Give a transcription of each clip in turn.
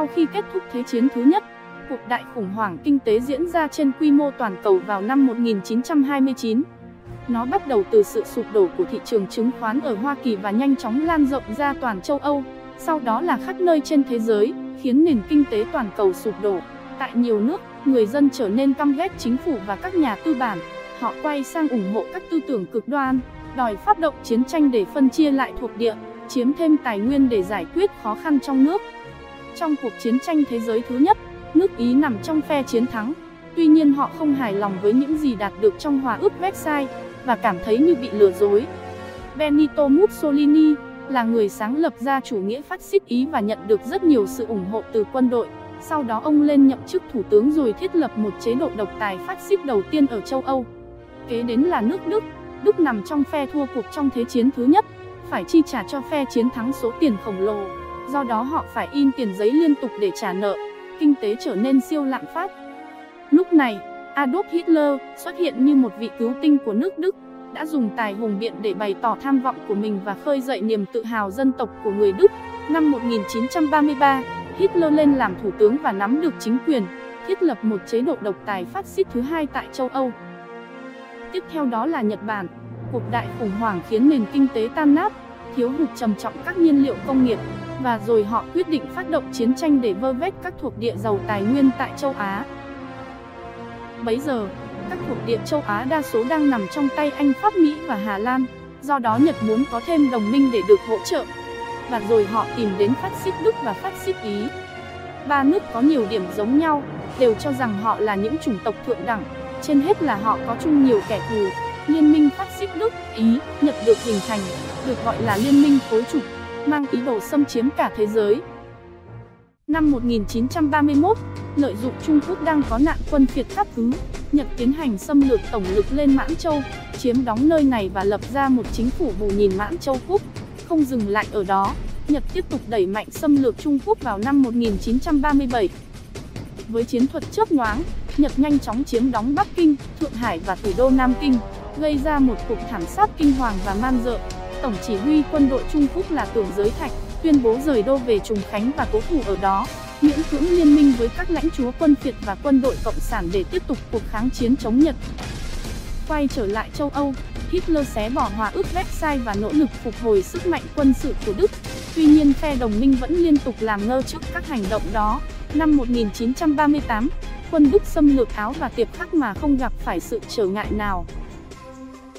Sau khi kết thúc Thế chiến thứ nhất, cuộc đại khủng hoảng kinh tế diễn ra trên quy mô toàn cầu vào năm 1929. Nó bắt đầu từ sự sụp đổ của thị trường chứng khoán ở Hoa Kỳ và nhanh chóng lan rộng ra toàn châu Âu, sau đó là khắp nơi trên thế giới, khiến nền kinh tế toàn cầu sụp đổ. Tại nhiều nước, người dân trở nên căm ghét chính phủ và các nhà tư bản. Họ quay sang ủng hộ các tư tưởng cực đoan, đòi phát động chiến tranh để phân chia lại thuộc địa, chiếm thêm tài nguyên để giải quyết khó khăn trong nước. Trong cuộc chiến tranh thế giới thứ nhất, nước Ý nằm trong phe chiến thắng. Tuy nhiên họ không hài lòng với những gì đạt được trong hòa ước Versailles và cảm thấy như bị lừa dối. Benito Mussolini là người sáng lập ra chủ nghĩa phát xít Ý và nhận được rất nhiều sự ủng hộ từ quân đội. Sau đó ông lên nhậm chức thủ tướng rồi thiết lập một chế độ độc tài phát xít đầu tiên ở châu Âu. Kế đến là nước Đức. Đức nằm trong phe thua cuộc trong Thế chiến thứ nhất, phải chi trả cho phe chiến thắng số tiền khổng lồ. Do đó họ phải in tiền giấy liên tục để trả nợ. Kinh tế trở nên siêu lạm phát. Lúc này, Adolf Hitler xuất hiện như một vị cứu tinh của nước Đức, đã dùng tài hùng biện để bày tỏ tham vọng của mình và khơi dậy niềm tự hào dân tộc của người Đức. Năm 1933, Hitler lên làm thủ tướng và nắm được chính quyền, thiết lập một chế độ độc tài phát xít thứ hai tại châu Âu. Tiếp theo đó là Nhật Bản. Cuộc đại khủng hoảng khiến nền kinh tế tan nát, thiếu hụt trầm trọng các nhiên liệu công nghiệp, và rồi họ quyết định phát động chiến tranh để vơ vét các thuộc địa giàu tài nguyên tại châu Á. Bấy giờ, các thuộc địa châu Á đa số đang nằm trong tay Anh, Pháp, Mỹ và Hà Lan, do đó Nhật muốn có thêm đồng minh để được hỗ trợ. Và rồi họ tìm đến phát xít Đức và phát xít Ý. Ba nước có nhiều điểm giống nhau, đều cho rằng họ là những chủng tộc thượng đẳng, trên hết là họ có chung nhiều kẻ thù. Liên minh phát xít Đức, Ý, Nhật được hình thành, được gọi là liên minh phối trục, mang ý đồ xâm chiếm cả thế giới. Năm 1931, lợi dụng Trung Quốc đang có nạn quân phiệt khắp cứ, Nhật tiến hành xâm lược tổng lực lên Mãn Châu, chiếm đóng nơi này và lập ra một chính phủ bù nhìn Mãn Châu Quốc. Không dừng lại ở đó, Nhật tiếp tục đẩy mạnh xâm lược Trung Quốc vào năm 1937. Với chiến thuật chớp nhoáng, Nhật nhanh chóng chiếm đóng Bắc Kinh, Thượng Hải và thủ đô Nam Kinh, gây ra một cuộc thảm sát kinh hoàng và man dợ. Tổng chỉ huy quân đội Trung Quốc là Tưởng Giới Thạch, tuyên bố rời đô về Trùng Khánh và cố thủ ở đó, miễn cưỡng liên minh với các lãnh chúa quân Việt và quân đội Cộng sản để tiếp tục cuộc kháng chiến chống Nhật. Quay trở lại châu Âu, Hitler xé bỏ hòa ước Versailles và nỗ lực phục hồi sức mạnh quân sự của Đức. Tuy nhiên phe đồng minh vẫn liên tục làm ngơ trước các hành động đó. Năm 1938, quân Đức xâm lược Áo và Tiệp Khắc mà không gặp phải sự trở ngại nào.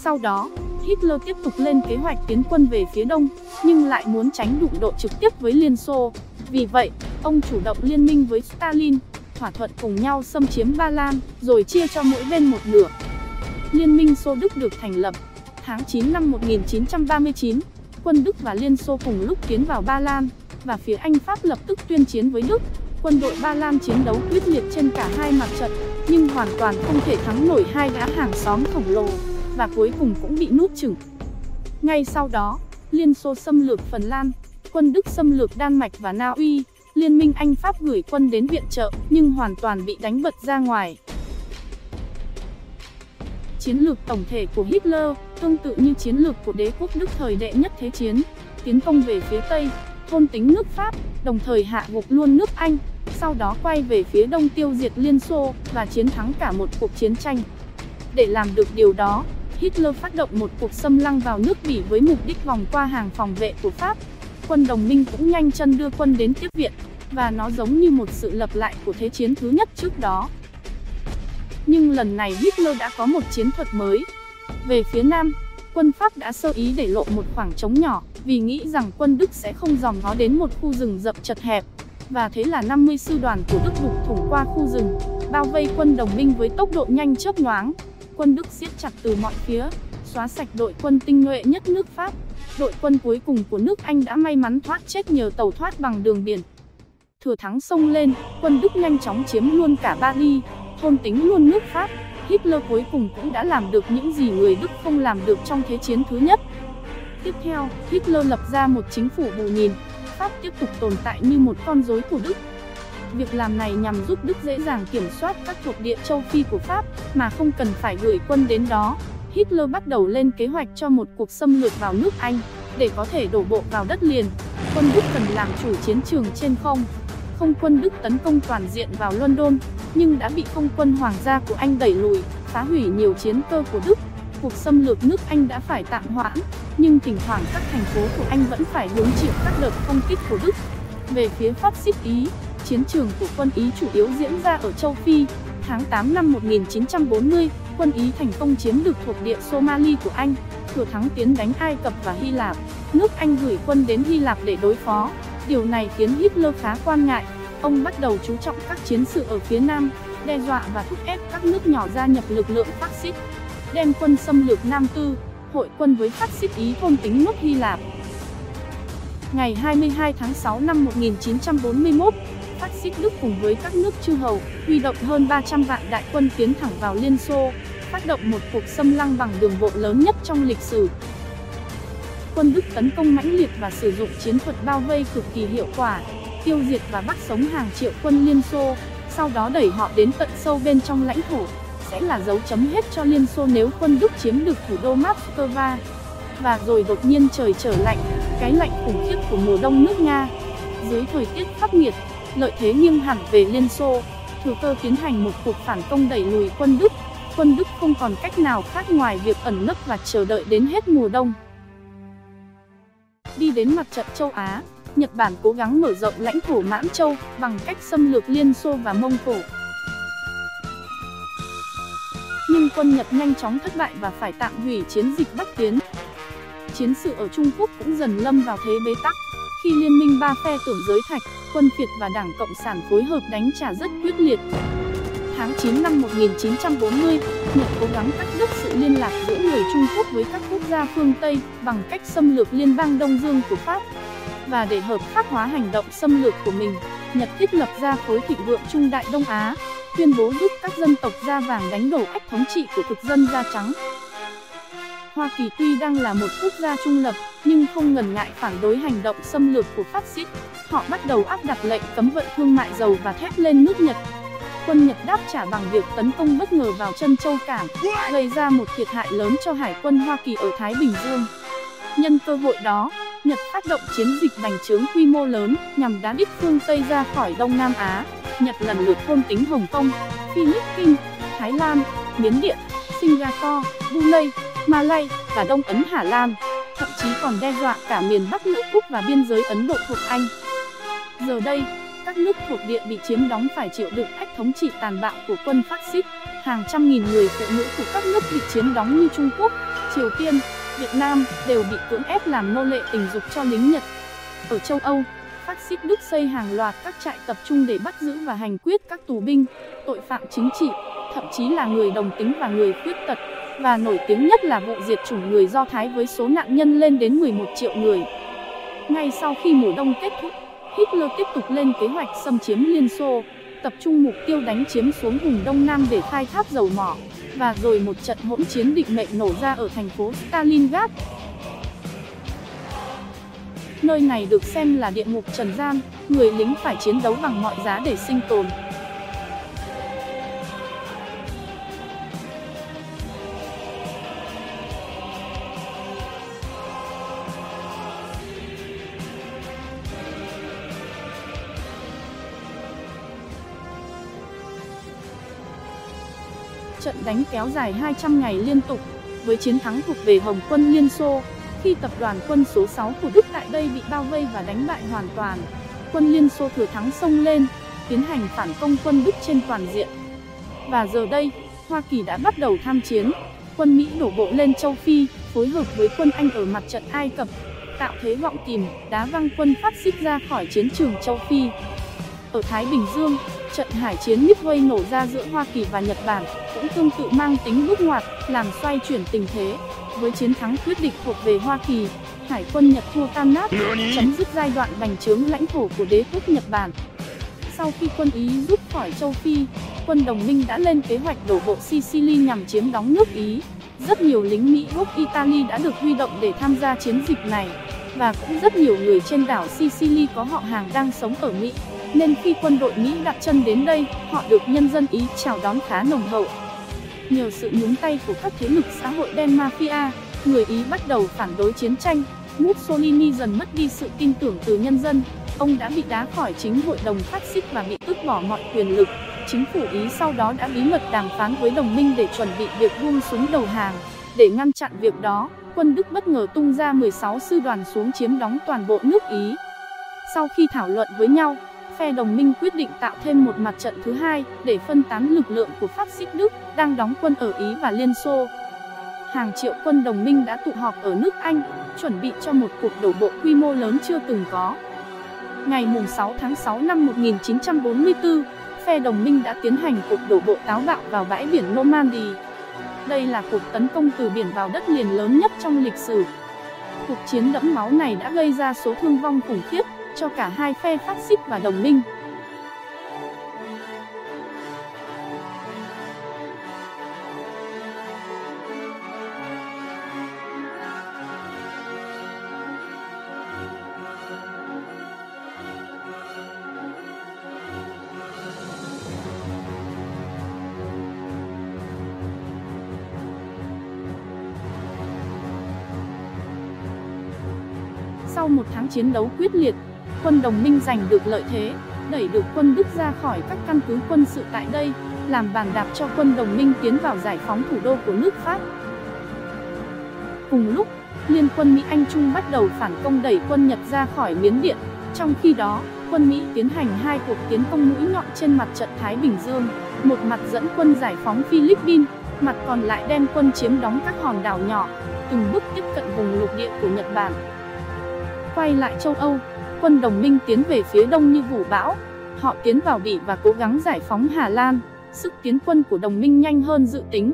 Sau đó, Hitler tiếp tục lên kế hoạch tiến quân về phía đông, nhưng lại muốn tránh đụng độ trực tiếp với Liên Xô. Vì vậy, ông chủ động liên minh với Stalin, thỏa thuận cùng nhau xâm chiếm Ba Lan, rồi chia cho mỗi bên một nửa. Liên minh Xô Đức được thành lập. Tháng 9 năm 1939, quân Đức và Liên Xô cùng lúc tiến vào Ba Lan, và phía Anh Pháp lập tức tuyên chiến với Đức. Quân đội Ba Lan chiến đấu quyết liệt trên cả hai mặt trận, nhưng hoàn toàn không thể thắng nổi hai gã hàng xóm khổng lồ và cuối cùng cũng bị nuốt chửng. Ngay sau đó, Liên Xô xâm lược Phần Lan, quân Đức xâm lược Đan Mạch và Na Uy, Liên minh Anh-Pháp gửi quân đến viện trợ nhưng hoàn toàn bị đánh bật ra ngoài. Chiến lược tổng thể của Hitler tương tự như chiến lược của đế quốc Đức thời đệ nhất thế chiến, tiến công về phía Tây, thôn tính nước Pháp, đồng thời hạ gục luôn nước Anh, sau đó quay về phía đông tiêu diệt Liên Xô và chiến thắng cả một cuộc chiến tranh. Để làm được điều đó, Hitler phát động một cuộc xâm lăng vào nước Bỉ với mục đích vòng qua hàng phòng vệ của Pháp. Quân đồng minh cũng nhanh chân đưa quân đến tiếp viện, và nó giống như một sự lập lại của Thế chiến thứ nhất trước đó. Nhưng lần này Hitler đã có một chiến thuật mới. Về phía Nam, quân Pháp đã sơ ý để lộ một khoảng trống nhỏ, vì nghĩ rằng quân Đức sẽ không dòm ngó đến một khu rừng rậm chật hẹp. Và thế là 50 sư đoàn của Đức đục thủng qua khu rừng, bao vây quân đồng minh với tốc độ nhanh chớp nhoáng quân Đức siết chặt từ mọi phía, xóa sạch đội quân tinh nhuệ nhất nước Pháp. Đội quân cuối cùng của nước Anh đã may mắn thoát chết nhờ tàu thoát bằng đường biển. Thừa thắng sông lên, quân Đức nhanh chóng chiếm luôn cả Paris, thôn tính luôn nước Pháp. Hitler cuối cùng cũng đã làm được những gì người Đức không làm được trong Thế chiến thứ nhất. Tiếp theo, Hitler lập ra một chính phủ bù nhìn. Pháp tiếp tục tồn tại như một con rối của Đức. Việc làm này nhằm giúp Đức dễ dàng kiểm soát các thuộc địa châu Phi của Pháp, mà không cần phải gửi quân đến đó. Hitler bắt đầu lên kế hoạch cho một cuộc xâm lược vào nước Anh, để có thể đổ bộ vào đất liền. Quân Đức cần làm chủ chiến trường trên không. không quân Đức tấn công toàn diện vào London, nhưng đã bị không quân hoàng gia của Anh đẩy lùi, phá hủy nhiều chiến cơ của Đức. Cuộc xâm lược nước Anh đã phải tạm hoãn, nhưng thỉnh thoảng các thành phố của Anh vẫn phải hứng chịu các đợt không kích của Đức. Về phía phát xít Ý, chiến trường của quân Ý chủ yếu diễn ra ở châu Phi. Tháng 8 năm 1940, quân Ý thành công chiếm được thuộc địa Somali của Anh, thừa thắng tiến đánh Ai Cập và Hy Lạp. Nước Anh gửi quân đến Hy Lạp để đối phó. Điều này khiến Hitler khá quan ngại. Ông bắt đầu chú trọng các chiến sự ở phía Nam, đe dọa và thúc ép các nước nhỏ gia nhập lực lượng phát xít. Đem quân xâm lược Nam Tư, hội quân với phát xít Ý thôn tính nước Hy Lạp. Ngày 22 tháng 6 năm 1941, phát xít Đức cùng với các nước chư hầu, huy động hơn 300 vạn đại quân tiến thẳng vào Liên Xô, phát động một cuộc xâm lăng bằng đường bộ lớn nhất trong lịch sử. Quân Đức tấn công mãnh liệt và sử dụng chiến thuật bao vây cực kỳ hiệu quả, tiêu diệt và bắt sống hàng triệu quân Liên Xô, sau đó đẩy họ đến tận sâu bên trong lãnh thổ, sẽ là dấu chấm hết cho Liên Xô nếu quân Đức chiếm được thủ đô Moscow. Và rồi đột nhiên trời trở lạnh, cái lạnh khủng khiếp của mùa đông nước Nga. Dưới thời tiết khắc nghiệt, lợi thế nghiêng hẳn về Liên Xô, thừa cơ tiến hành một cuộc phản công đẩy lùi quân Đức. Quân Đức không còn cách nào khác ngoài việc ẩn nấp và chờ đợi đến hết mùa đông. Đi đến mặt trận châu Á, Nhật Bản cố gắng mở rộng lãnh thổ Mãn Châu bằng cách xâm lược Liên Xô và Mông Cổ. Nhưng quân Nhật nhanh chóng thất bại và phải tạm hủy chiến dịch Bắc Tiến. Chiến sự ở Trung Quốc cũng dần lâm vào thế bế tắc. Khi liên minh ba phe tưởng giới thạch, quân Việt và Đảng Cộng sản phối hợp đánh trả rất quyết liệt. Tháng 9 năm 1940, Nhật cố gắng cắt đứt sự liên lạc giữa người Trung Quốc với các quốc gia phương Tây bằng cách xâm lược liên bang Đông Dương của Pháp. Và để hợp pháp hóa hành động xâm lược của mình, Nhật thiết lập ra khối thịnh vượng Trung Đại Đông Á, tuyên bố giúp các dân tộc da vàng đánh đổ ách thống trị của thực dân da trắng. Hoa Kỳ tuy đang là một quốc gia trung lập, nhưng không ngần ngại phản đối hành động xâm lược của phát xít. Họ bắt đầu áp đặt lệnh cấm vận thương mại dầu và thép lên nước Nhật. Quân Nhật đáp trả bằng việc tấn công bất ngờ vào chân châu cảng, gây ra một thiệt hại lớn cho hải quân Hoa Kỳ ở Thái Bình Dương. Nhân cơ hội đó, Nhật phát động chiến dịch bành trướng quy mô lớn nhằm đá đít phương Tây ra khỏi Đông Nam Á. Nhật lần lượt thôn tính Hồng Kông, Philippines, Thái Lan, Miến Điện, Singapore, Brunei, Malay và Đông Ấn Hà Lan, thậm chí còn đe dọa cả miền Bắc nước Úc và biên giới Ấn Độ thuộc Anh. Giờ đây, các nước thuộc địa bị chiếm đóng phải chịu đựng ách thống trị tàn bạo của quân phát xít. Hàng trăm nghìn người phụ nữ của các nước bị chiếm đóng như Trung Quốc, Triều Tiên, Việt Nam đều bị cưỡng ép làm nô lệ tình dục cho lính Nhật. Ở châu Âu, phát xít Đức xây hàng loạt các trại tập trung để bắt giữ và hành quyết các tù binh, tội phạm chính trị, thậm chí là người đồng tính và người khuyết tật. Và nổi tiếng nhất là vụ diệt chủng người Do Thái với số nạn nhân lên đến 11 triệu người. Ngay sau khi mùa đông kết thúc, Hitler tiếp tục lên kế hoạch xâm chiếm Liên Xô, tập trung mục tiêu đánh chiếm xuống vùng Đông Nam để khai thác dầu mỏ, và rồi một trận hỗn chiến định mệnh nổ ra ở thành phố Stalingrad. Nơi này được xem là địa ngục trần gian, người lính phải chiến đấu bằng mọi giá để sinh tồn. Trận đánh kéo dài 200 ngày liên tục, với chiến thắng thuộc về Hồng quân Liên Xô, khi tập đoàn quân số 6 của Đức tại đây bị bao vây và đánh bại hoàn toàn, quân Liên Xô thừa thắng xông lên, tiến hành phản công quân Đức trên toàn diện. Và giờ đây, Hoa Kỳ đã bắt đầu tham chiến, quân Mỹ đổ bộ lên châu Phi, phối hợp với quân Anh ở mặt trận Ai Cập, tạo thế vọng kìm, đá văng quân phát xít ra khỏi chiến trường châu Phi. Ở Thái Bình Dương, trận hải chiến Midway nổ ra giữa Hoa Kỳ và Nhật Bản cũng tương tự mang tính bước ngoặt, làm xoay chuyển tình thế. Với chiến thắng quyết định thuộc về Hoa Kỳ, Hải quân Nhật thua tan nát, chấm dứt giai đoạn bành trướng lãnh thổ của đế quốc Nhật Bản. Sau khi quân Ý rút khỏi châu Phi, quân đồng minh đã lên kế hoạch đổ bộ Sicily nhằm chiếm đóng nước Ý. Rất nhiều lính Mỹ gốc Italy đã được huy động để tham gia chiến dịch này, và cũng rất nhiều người trên đảo Sicily có họ hàng đang sống ở Mỹ nên khi quân đội Mỹ đặt chân đến đây, họ được nhân dân Ý chào đón khá nồng hậu. Nhờ sự nhúng tay của các thế lực xã hội đen mafia, người Ý bắt đầu phản đối chiến tranh, Mussolini dần mất đi sự tin tưởng từ nhân dân, ông đã bị đá khỏi chính hội đồng phát xít và bị tước bỏ mọi quyền lực. Chính phủ Ý sau đó đã bí mật đàm phán với đồng minh để chuẩn bị việc buông súng đầu hàng. Để ngăn chặn việc đó, quân Đức bất ngờ tung ra 16 sư đoàn xuống chiếm đóng toàn bộ nước Ý. Sau khi thảo luận với nhau, phe đồng minh quyết định tạo thêm một mặt trận thứ hai để phân tán lực lượng của phát xít Đức đang đóng quân ở Ý và Liên Xô. Hàng triệu quân đồng minh đã tụ họp ở nước Anh, chuẩn bị cho một cuộc đổ bộ quy mô lớn chưa từng có. Ngày 6 tháng 6 năm 1944, phe đồng minh đã tiến hành cuộc đổ bộ táo bạo vào bãi biển Normandy. Đây là cuộc tấn công từ biển vào đất liền lớn nhất trong lịch sử. Cuộc chiến đẫm máu này đã gây ra số thương vong khủng khiếp cho cả hai phe phát xít và đồng minh. Sau một tháng chiến đấu quyết liệt, quân đồng minh giành được lợi thế, đẩy được quân Đức ra khỏi các căn cứ quân sự tại đây, làm bàn đạp cho quân đồng minh tiến vào giải phóng thủ đô của nước Pháp. Cùng lúc, liên quân Mỹ Anh Trung bắt đầu phản công đẩy quân Nhật ra khỏi Miến Điện. Trong khi đó, quân Mỹ tiến hành hai cuộc tiến công mũi nhọn trên mặt trận Thái Bình Dương, một mặt dẫn quân giải phóng Philippines, mặt còn lại đem quân chiếm đóng các hòn đảo nhỏ, từng bước tiếp cận vùng lục địa của Nhật Bản. Quay lại châu Âu, quân đồng minh tiến về phía đông như vũ bão. Họ tiến vào Bỉ và cố gắng giải phóng Hà Lan. Sức tiến quân của đồng minh nhanh hơn dự tính.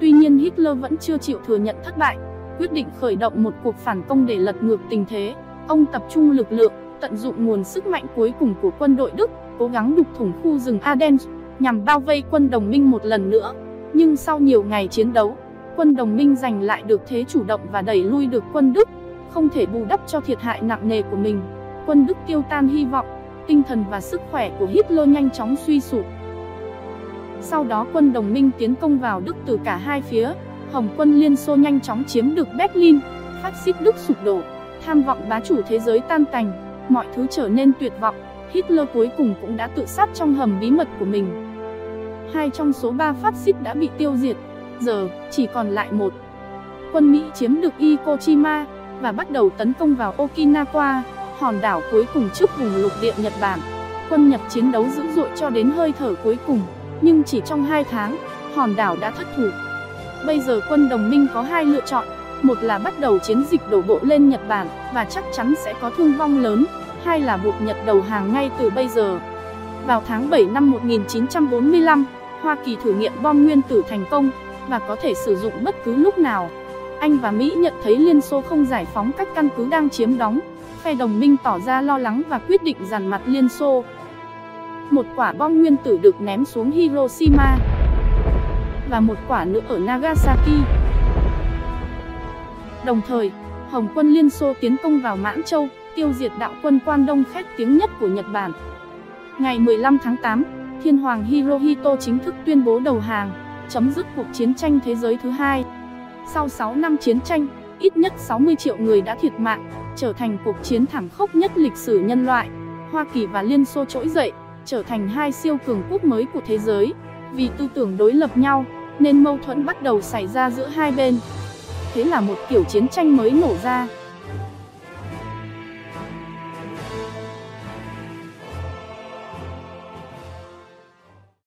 Tuy nhiên Hitler vẫn chưa chịu thừa nhận thất bại, quyết định khởi động một cuộc phản công để lật ngược tình thế. Ông tập trung lực lượng, tận dụng nguồn sức mạnh cuối cùng của quân đội Đức, cố gắng đục thủng khu rừng Ardennes nhằm bao vây quân đồng minh một lần nữa. Nhưng sau nhiều ngày chiến đấu, quân đồng minh giành lại được thế chủ động và đẩy lui được quân Đức, không thể bù đắp cho thiệt hại nặng nề của mình quân Đức tiêu tan hy vọng, tinh thần và sức khỏe của Hitler nhanh chóng suy sụp. Sau đó quân đồng minh tiến công vào Đức từ cả hai phía, Hồng quân Liên Xô nhanh chóng chiếm được Berlin, phát xít Đức sụp đổ, tham vọng bá chủ thế giới tan tành, mọi thứ trở nên tuyệt vọng, Hitler cuối cùng cũng đã tự sát trong hầm bí mật của mình. Hai trong số ba phát xít đã bị tiêu diệt, giờ chỉ còn lại một. Quân Mỹ chiếm được Ikochima và bắt đầu tấn công vào Okinawa hòn đảo cuối cùng trước vùng lục địa Nhật Bản. Quân Nhật chiến đấu dữ dội cho đến hơi thở cuối cùng, nhưng chỉ trong 2 tháng, hòn đảo đã thất thủ. Bây giờ quân đồng minh có hai lựa chọn, một là bắt đầu chiến dịch đổ bộ lên Nhật Bản và chắc chắn sẽ có thương vong lớn, hai là buộc Nhật đầu hàng ngay từ bây giờ. Vào tháng 7 năm 1945, Hoa Kỳ thử nghiệm bom nguyên tử thành công và có thể sử dụng bất cứ lúc nào. Anh và Mỹ nhận thấy Liên Xô không giải phóng các căn cứ đang chiếm đóng, phe đồng minh tỏ ra lo lắng và quyết định dàn mặt Liên Xô. Một quả bom nguyên tử được ném xuống Hiroshima và một quả nữa ở Nagasaki. Đồng thời, Hồng quân Liên Xô tiến công vào Mãn Châu, tiêu diệt đạo quân Quan Đông khét tiếng nhất của Nhật Bản. Ngày 15 tháng 8, Thiên Hoàng Hirohito chính thức tuyên bố đầu hàng, chấm dứt cuộc chiến tranh thế giới thứ hai. Sau 6 năm chiến tranh, ít nhất 60 triệu người đã thiệt mạng, trở thành cuộc chiến thảm khốc nhất lịch sử nhân loại. Hoa Kỳ và Liên Xô trỗi dậy, trở thành hai siêu cường quốc mới của thế giới. Vì tư tưởng đối lập nhau, nên mâu thuẫn bắt đầu xảy ra giữa hai bên. Thế là một kiểu chiến tranh mới nổ ra.